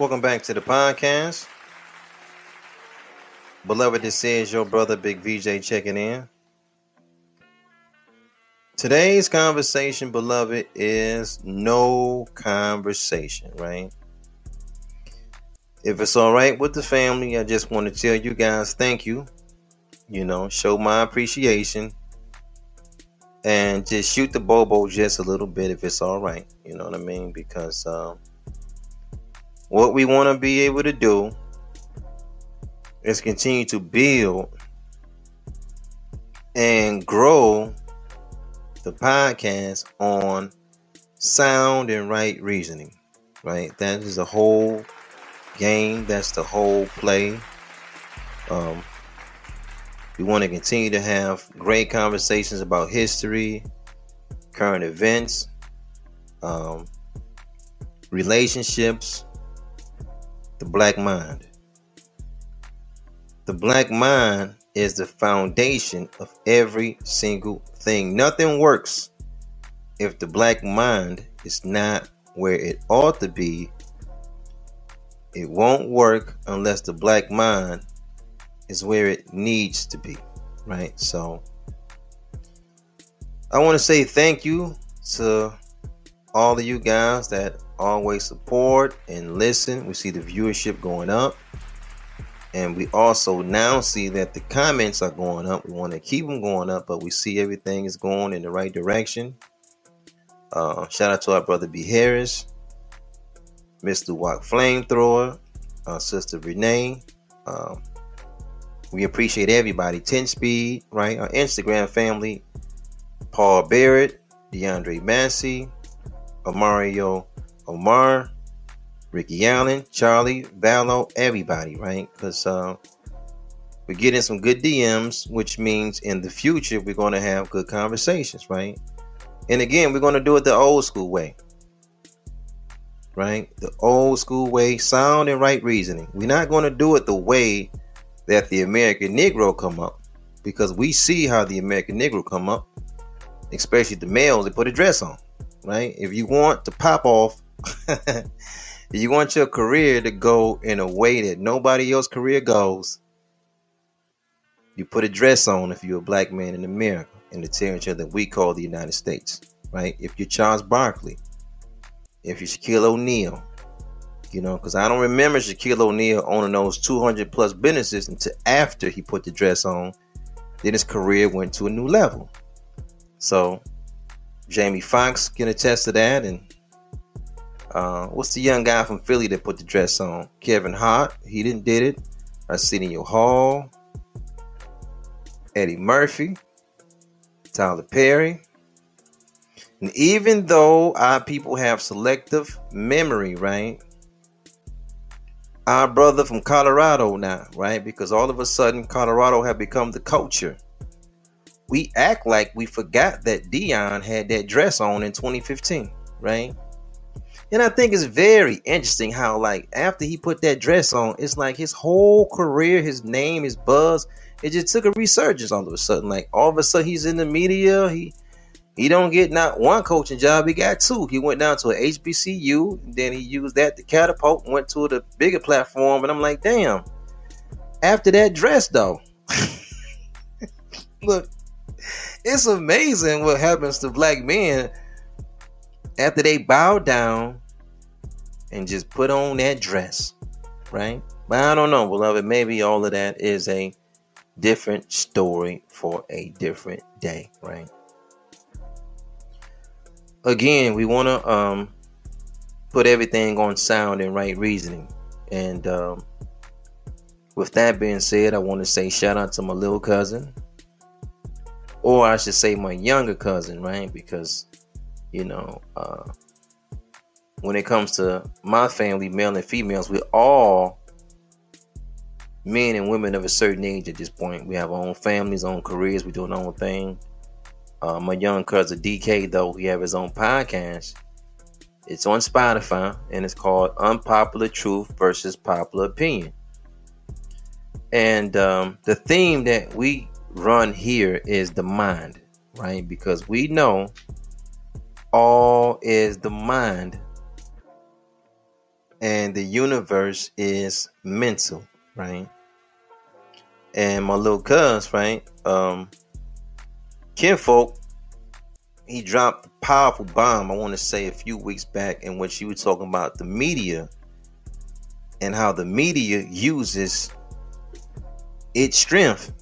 Welcome back to the podcast. Beloved, this is your brother Big VJ checking in. Today's conversation, beloved, is no conversation, right? If it's all right with the family, I just want to tell you guys thank you. You know, show my appreciation and just shoot the bobo just a little bit if it's all right. You know what I mean? Because um, what we want to be able to do is continue to build and grow the podcast on sound and right reasoning. Right? That is the whole game. That's the whole play. Um, we want to continue to have great conversations about history, current events, um, relationships, the black mind. The black mind is the foundation of every single thing. Nothing works if the black mind is not where it ought to be. It won't work unless the black mind is where it needs to be, right? So I want to say thank you to all of you guys that always support and listen. We see the viewership going up. And we also now see that the comments are going up. We want to keep them going up, but we see everything is going in the right direction. Uh, shout out to our brother B. Harris, Mr. Walk Flamethrower, our sister Renee. Um, we appreciate everybody. 10 Speed, right? Our Instagram family, Paul Barrett, DeAndre Massey, Amario Omar, Ricky Allen, Charlie, Vallo, everybody, right? Because uh, we're getting some good DMs, which means in the future we're going to have good conversations, right? And again, we're going to do it the old school way, right? The old school way, sound and right reasoning. We're not going to do it the way that the American Negro come up, because we see how the American Negro come up, especially the males. They put a dress on, right? If you want to pop off. you want your career to go in a way that nobody else career goes, you put a dress on if you're a black man in America, in the territory that we call the United States, right? If you're Charles Barkley, if you're Shaquille O'Neal, you know, because I don't remember Shaquille O'Neal owning those 200 plus businesses until after he put the dress on. Then his career went to a new level. So Jamie Foxx can attest to that, and uh, what's the young guy from Philly that put the dress on? Kevin Hart. He didn't did it. Arsenio Hall. Eddie Murphy. Tyler Perry. And even though our people have selective memory, right? Our brother from Colorado now, right? Because all of a sudden Colorado have become the culture. We act like we forgot that Deion had that dress on in 2015, right? And I think it's very interesting how, like, after he put that dress on, it's like his whole career, his name, his buzz, it just took a resurgence all of a sudden. Like all of a sudden, he's in the media. He he don't get not one coaching job. He got two. He went down to a HBCU, then he used that to catapult went to the bigger platform. And I'm like, damn. After that dress, though, look, it's amazing what happens to black men after they bow down and just put on that dress, right? But I don't know, beloved. Maybe all of that is a different story for a different day, right? Again, we want to um, put everything on sound and right reasoning. And um, with that being said, I want to say shout out to my little cousin, or I should say my younger cousin, right? Because you know, uh, when it comes to my family, male and females, we're all men and women of a certain age at this point. We have our own families, own careers, we're doing our own thing. Uh, my young cousin DK, though, he have his own podcast. It's on Spotify and it's called Unpopular Truth versus Popular Opinion. And um, the theme that we run here is the mind, right? Because we know all is the mind. And the universe is mental, right? And my little cuz, right? Um, Kinfolk, he dropped a powerful bomb, I want to say a few weeks back, in which he was talking about the media and how the media uses its strength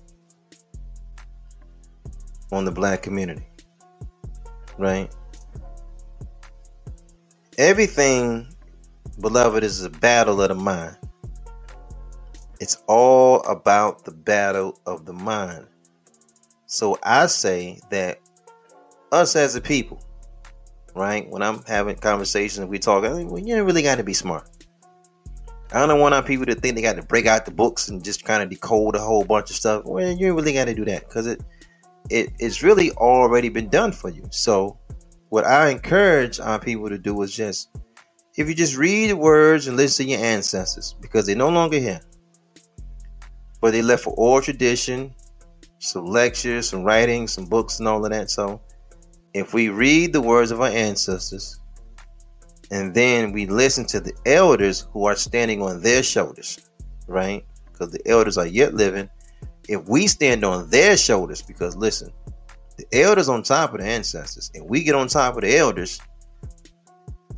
on the black community. Right? Everything, beloved, is a battle of the mind. It's all about the battle of the mind. So I say that us as a people, right? When I'm having conversations, we talk, well, you don't really got to be smart. I don't want our people to think they got to break out the books and just kind of decode a whole bunch of stuff. Well, you really got to do that because it it it's really already been done for you. So, what I encourage our people to do is just if you just read the words and listen to your ancestors because they're no longer here, but they left for oral tradition, some lectures, some writings, some books, and all of that. So, if we read the words of our ancestors and then we listen to the elders who are standing on their shoulders, right? Because the elders are yet living. If we stand on their shoulders, because listen, the elders on top of the ancestors, and we get on top of the elders,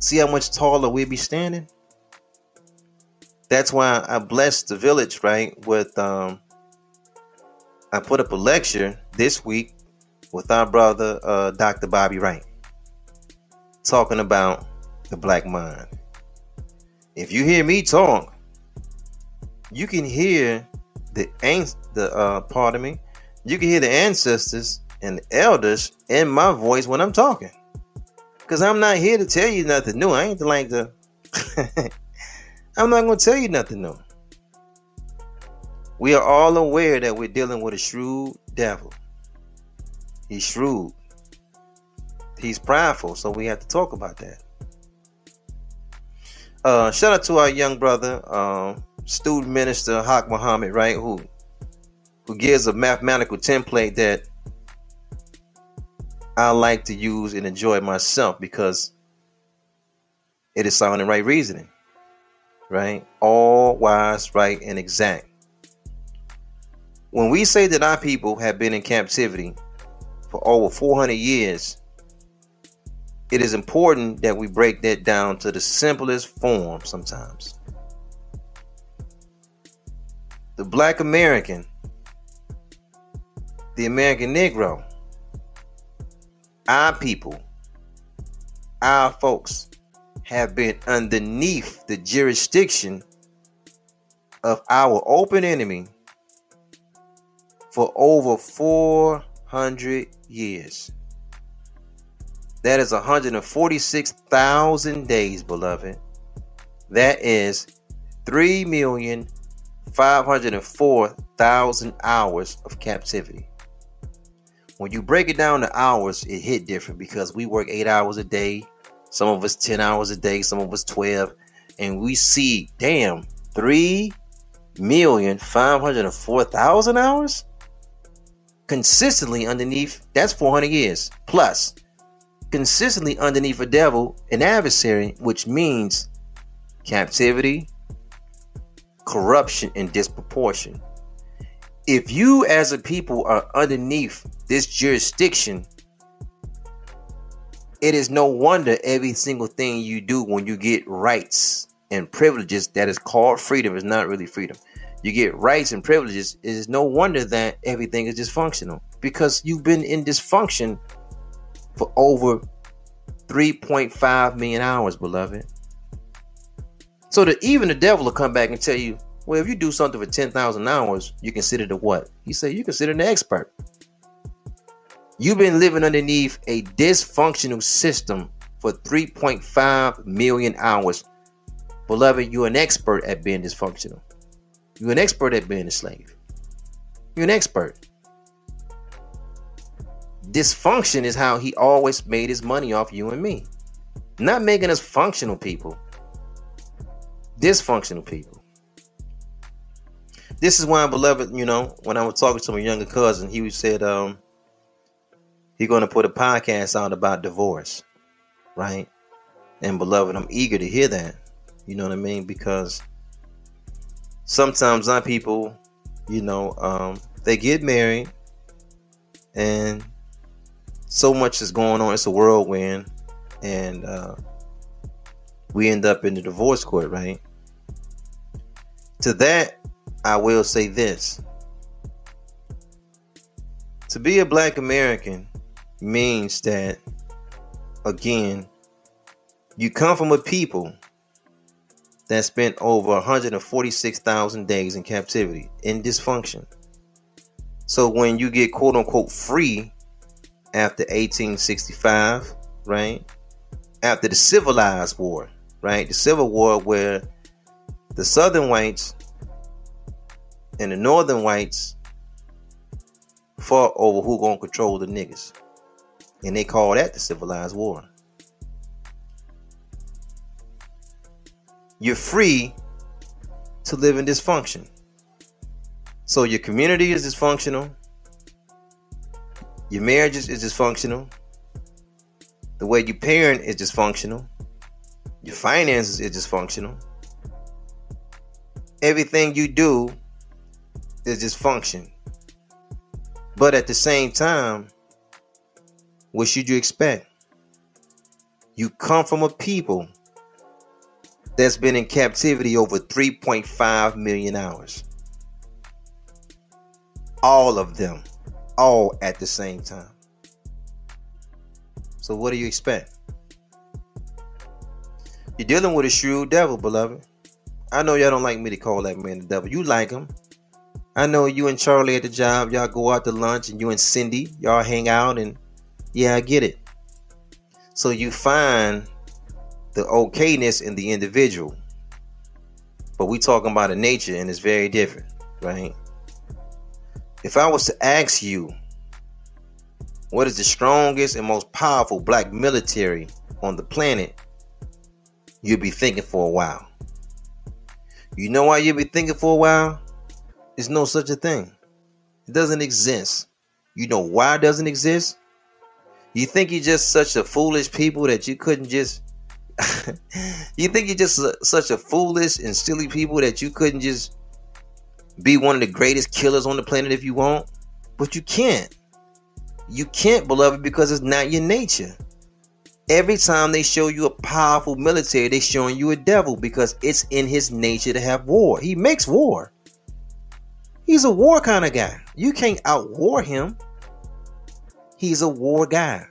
see how much taller we be standing? That's why I blessed the village, right? With um I put up a lecture this week with our brother uh, Dr. Bobby Wright, talking about the black mind. If you hear me talk, you can hear the the uh pardon me, you can hear the ancestors and the elders in my voice when I'm talking. Cause I'm not here to tell you nothing new. I ain't like to I'm not gonna tell you nothing new. We are all aware that we're dealing with a shrewd devil. He's shrewd. He's prideful, so we have to talk about that. Uh, shout out to our young brother, uh, student minister Haq Muhammad, right? Who who gives a mathematical template that I like to use and enjoy myself because it is sound and right reasoning, right? All wise, right, and exact. When we say that our people have been in captivity for over 400 years, it is important that we break that down to the simplest form sometimes. The black American, the American Negro, our people, our folks have been underneath the jurisdiction of our open enemy for over 400 years. That is 146,000 days, beloved. That is 3,504,000 hours of captivity. When you break it down to hours, it hit different because we work eight hours a day, some of us 10 hours a day, some of us 12, and we see, damn, 3,504,000 hours consistently underneath that's 400 years plus consistently underneath a devil, an adversary, which means captivity, corruption, and disproportion. If you as a people are underneath this jurisdiction, it is no wonder every single thing you do when you get rights and privileges that is called freedom is not really freedom. You get rights and privileges, it is no wonder that everything is dysfunctional because you've been in dysfunction for over 3.5 million hours, beloved. So that even the devil will come back and tell you, well, if you do something for 10,000 hours, you consider the what? He said, you consider the expert. You've been living underneath a dysfunctional system for 3.5 million hours. Beloved, you're an expert at being dysfunctional. You're an expert at being a slave. You're an expert. Dysfunction is how he always made his money off you and me. Not making us functional people. Dysfunctional people. This is why, beloved, you know, when I was talking to my younger cousin, he said, um, he's going to put a podcast out about divorce, right? And beloved, I'm eager to hear that You know what I mean? Because sometimes some people, you know, um, they get married and so much is going on. It's a whirlwind. And uh, we end up in the divorce court, right? To that, I will say this. To be a black American means that, again, you come from a people that spent over 146,000 days in captivity, in dysfunction. So when you get quote unquote free after 1865, right? After the civilized war, right? The Civil War where the southern whites and the northern whites fought over who gonna control the niggas. And they call that the civilized war. You're free to live in dysfunction. So your community is dysfunctional. Your marriage is, is dysfunctional. The way you parent is dysfunctional. Your finances is dysfunctional. Everything you do is dysfunction. But at the same time, what should you expect? You come from a people that's been in captivity over 3.5 million hours. All of them, all at the same time. So, what do you expect? You're dealing with a shrewd devil, beloved. I know y'all don't like me to call that man the devil. You like him. I know you and Charlie at the job, y'all go out to lunch, and you and Cindy, y'all hang out, and yeah, I get it. So you find the okayness in the individual. But we talking about a nature and it's very different, right? If I was to ask you what is the strongest and most powerful black military on the planet, you'd be thinking for a while. You know why you'd be thinking for a while? There's no such a thing. It doesn't exist. You know why it doesn't exist? You think you're just such a foolish people that you couldn't just you think you're just a, such a foolish and silly people that you couldn't just be one of the greatest killers on the planet if you want? But you can't. You can't, beloved, because it's not your nature. Every time they show you a powerful military, they're showing you a devil because it's in his nature to have war. He makes war. He's a war kind of guy. You can't outwar him. He's a war guy.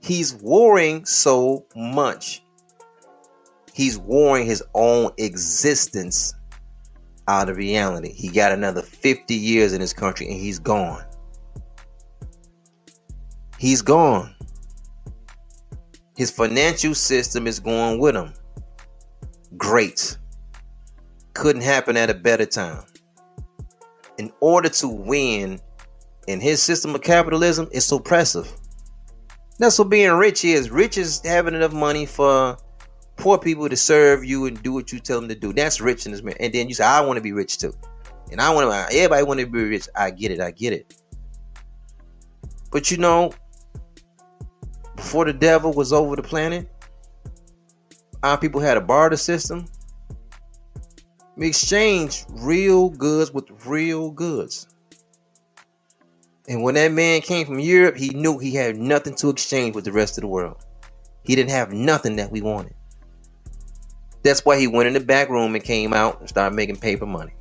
He's warring so much. He's warring his own existence out of reality. He got another 50 years in this country and he's gone. He's gone. His financial system is going with him. Great. Couldn't happen at a better time. In order to win in his system of capitalism, it's oppressive. That's what being rich is. Rich is having enough money for poor people to serve you and do what you tell them to do. That's rich in this man. And then you say, I want to be rich too. And I want to, everybody want to be rich. I get it. I get it. But you know, before the devil was over the planet, our people had a barter system. We exchanged real goods with real goods. And when that man came from Europe, he knew he had nothing to exchange with the rest of the world. He didn't have nothing that we wanted. That's why he went in the back room and came out and started making paper money.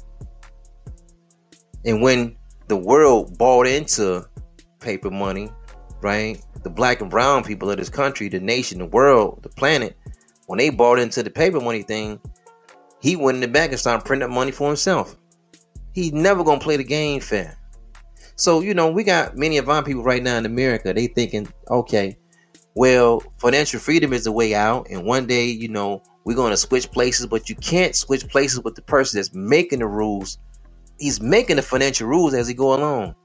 And when the world bought into paper money, right? The black and brown people of this country, the nation, the world, the planet, when they bought into the paper money thing, he went in the back and started printing up money for himself. He's never gonna play the game fair. So, you know, we got many of our people right now in America, they thinking, okay, well, financial freedom is the way out, and one day, you know, we're to switch places, but you can't switch places with the person that's making the rules. He's making the financial rules as he go along.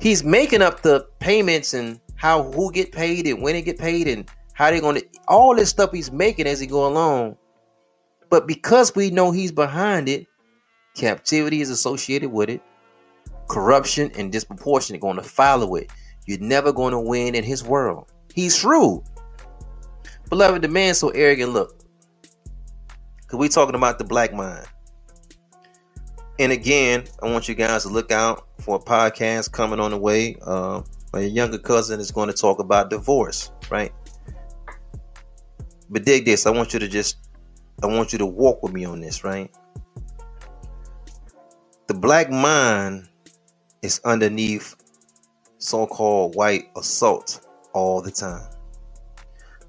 He's making up the payments and how who get paid and when they get paid and how they're going to all this stuff he's making as he go along. But because we know he's behind it, captivity is associated with it corruption and disproportionate going to follow it. You're never going to win in his world. He's shrewd. Beloved, the man so arrogant. Look, because we talking about the black mind. And again, I want you guys to look out for a podcast coming on the way. Uh, my younger cousin is going to talk about divorce, right? But dig this. I want you to just, I want you to walk with me on this, right? The black mind is underneath so-called white assault all the time.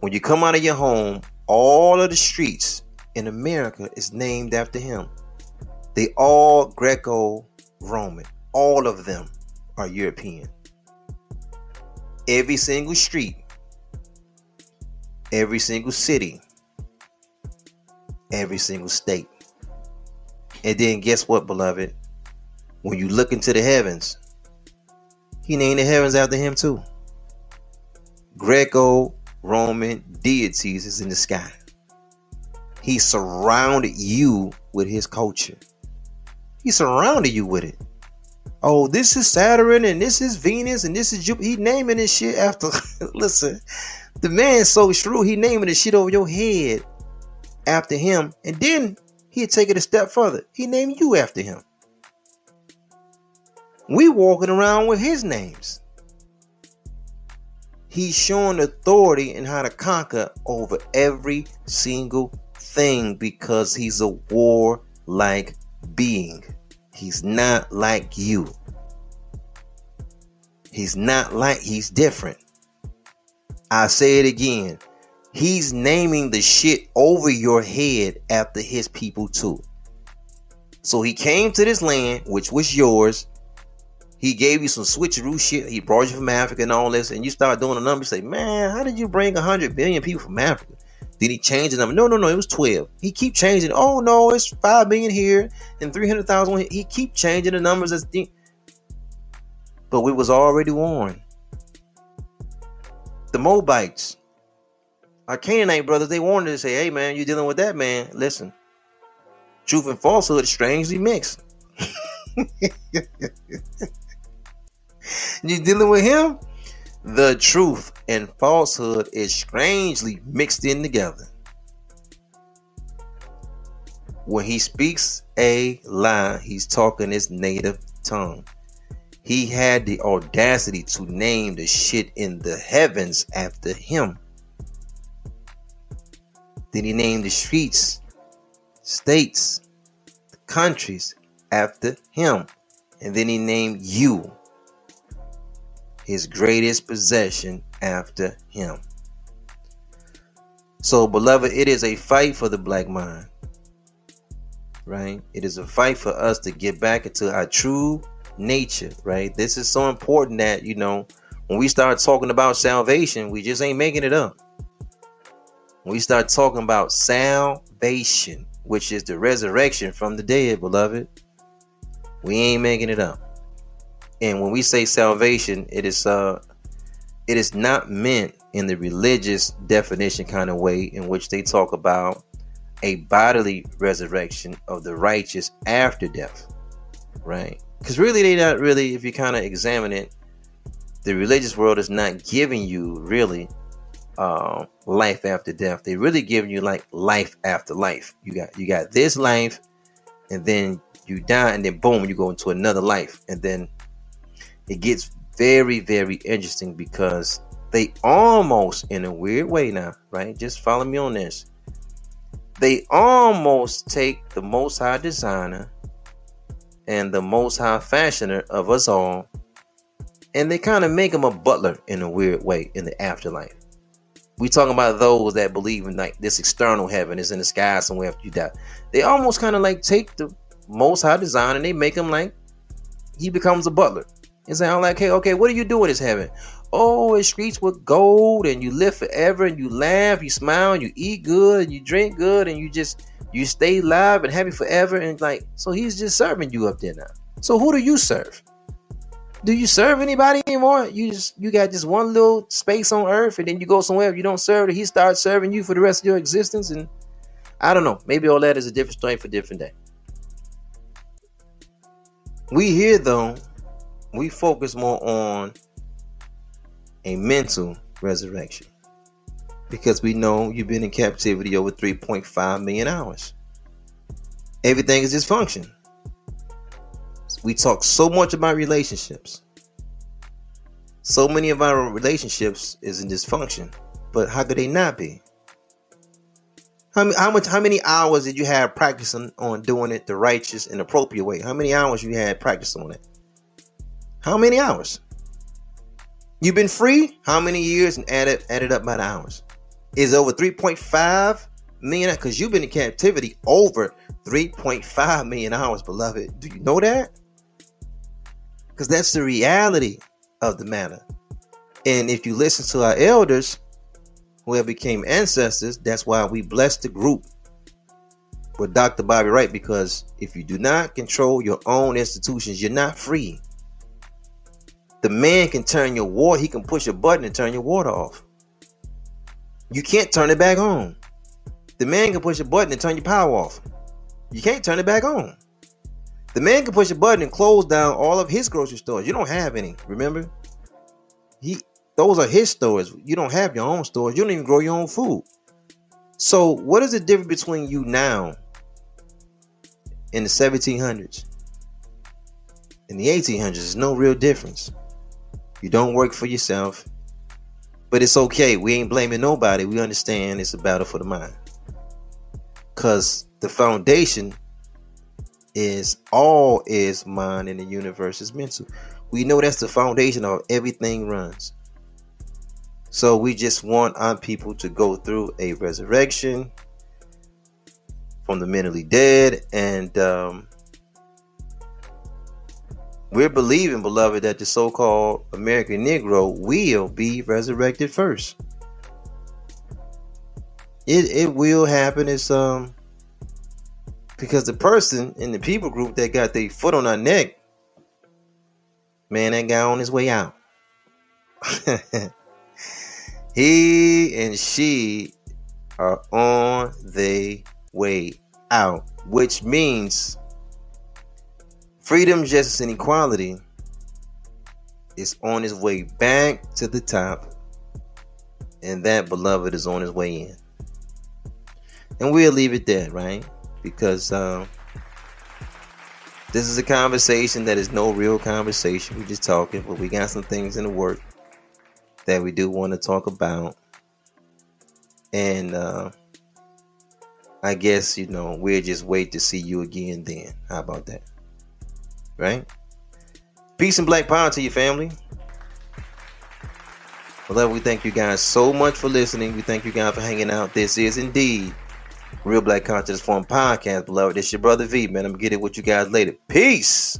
When you come out of your home, all of the streets in America is named after him. They all Greco-Roman. All of them are European. Every single street, every single city, every single state. And then guess what, beloved? When you look into the heavens, he named the heavens after him too. Greco Roman deities is in the sky. He surrounded you with his culture. He surrounded you with it. Oh, this is Saturn and this is Venus and this is Jupiter. He naming this shit after. listen, the man's so shrewd. He naming this shit over your head after him, and then he'd take it a step further. He named you after him. We walking around with his names. He's showing authority and how to conquer over every single thing because he's a war-like being. He's not like you. He's not like he's different. I say it again. He's naming the shit over your head after his people too. So he came to this land, which was yours, he gave you some switcheroo shit. He brought you from Africa and all this, and you start doing the numbers. Say, man, how did you bring hundred billion people from Africa? Did he change the number? No, no, no. It was twelve. He keep changing. Oh no, it's five million here and three hundred thousand. He keep changing the numbers as. But we was already warned. The Moabites, our Canaanite brothers, they warned us. Say, hey man, you're dealing with that man? Listen, truth and falsehood strangely mixed. you're dealing with him? The truth and falsehood is strangely mixed in together. When he speaks a lie, he's talking his native tongue. He had the audacity to name the shit in the heavens after him. Then he named the streets, states, countries after him. And then he named you his greatest possession after him. So, beloved, it is a fight for the black mind. Right? It is a fight for us to get back into our true nature, right? This is so important that, you know, when we start talking about salvation, we just ain't making it up. We start talking about salvation, which is the resurrection from the dead, beloved, we ain't making it up. And when we say salvation, it is uh it is not meant in the religious definition kind of way in which they talk about a bodily resurrection of the righteous after death. Right? Because really they not really, if you kind of examine it, the religious world is not giving you really uh, life after death. They really giving you like life after life. You got you got this life, and then you die, and then boom, you go into another life, and then it gets very, very interesting because they almost, in a weird way now, right? Just follow me on this. They almost take the Most High designer and the Most High fashioner of us all, and they kind of make him a butler in a weird way in the afterlife. We talking about those that believe in like this external heaven is in the sky somewhere after you die. They almost kind of like take the Most High design and they make him like he becomes a butler. And say, I'm like, hey, okay, what are you doing in this heaven? Oh, it streets with gold, and you live forever, and you laugh, you smile, and you eat good, and you drink good, and you just you stay alive and happy forever. And like, so he's just serving you up there now. So who do you serve? Do you serve anybody anymore? You just you got just one little space on earth, and then you go somewhere. If you don't serve, he starts serving you for the rest of your existence. And I don't know. Maybe all that is a different story for a different day. We here though we focus more on a mental resurrection. because we know you've been in captivity over 3.5 million hours. Everything is dysfunction. We talk so much about relationships. So many of our relationships is in dysfunction, but how could they not be? How, how much? How many hours did you have practicing on doing it the righteous and appropriate way? How many hours you had practice on it? How many hours? You've been free how many years and added added up by the hours? Is over 3.5 million because you've been in captivity over 3.5 million hours, beloved. Do you know that? Because that's the reality of the matter. And if you listen to our elders who have became ancestors, that's why we bless the group with Dr. Bobby Wright. Because if you do not control your own institutions, you're not free. The man can turn your water, he can push a button and turn your water off. You can't turn it back on. The man can push a button and turn your power off. You can't turn it back on. The man can push a button and close down all of his grocery stores. You don't have any, remember? He those are his stores. You don't have your own stores. You don't even grow your own food. So, what is the difference between you now in the 1700s in the 1800s? There's no real difference. You don't work for yourself. But it's okay. We ain't blaming nobody. We understand it's a battle for the mind. Because the foundation is all is mind and the universe is mental. We know that's the foundation of everything runs. So we just want our people to go through a resurrection from the mentally dead and um, we're believing, beloved, that the so called American Negro will be resurrected first. It, it will happen. It's um because the person in the people group that got their foot on our neck, man, that guy on his way out. he and she are on their way out, which means Freedom, justice, and equality is on his way back to the top, and that beloved is on his way in. And we'll leave it there, right? Because um, this is a conversation that is no real conversation. We're just talking, but we got some things in the work that we do want to talk about. And uh, I guess, you know, we'll just wait to see you again then. How about that? right? Peace and black power to your family. Well, we thank you guys so much for listening. We thank you guys for hanging out. This is indeed Real Black Conscious Forum Podcast, beloved. It's your brother V, man. I'm getting with you guys later. Peace.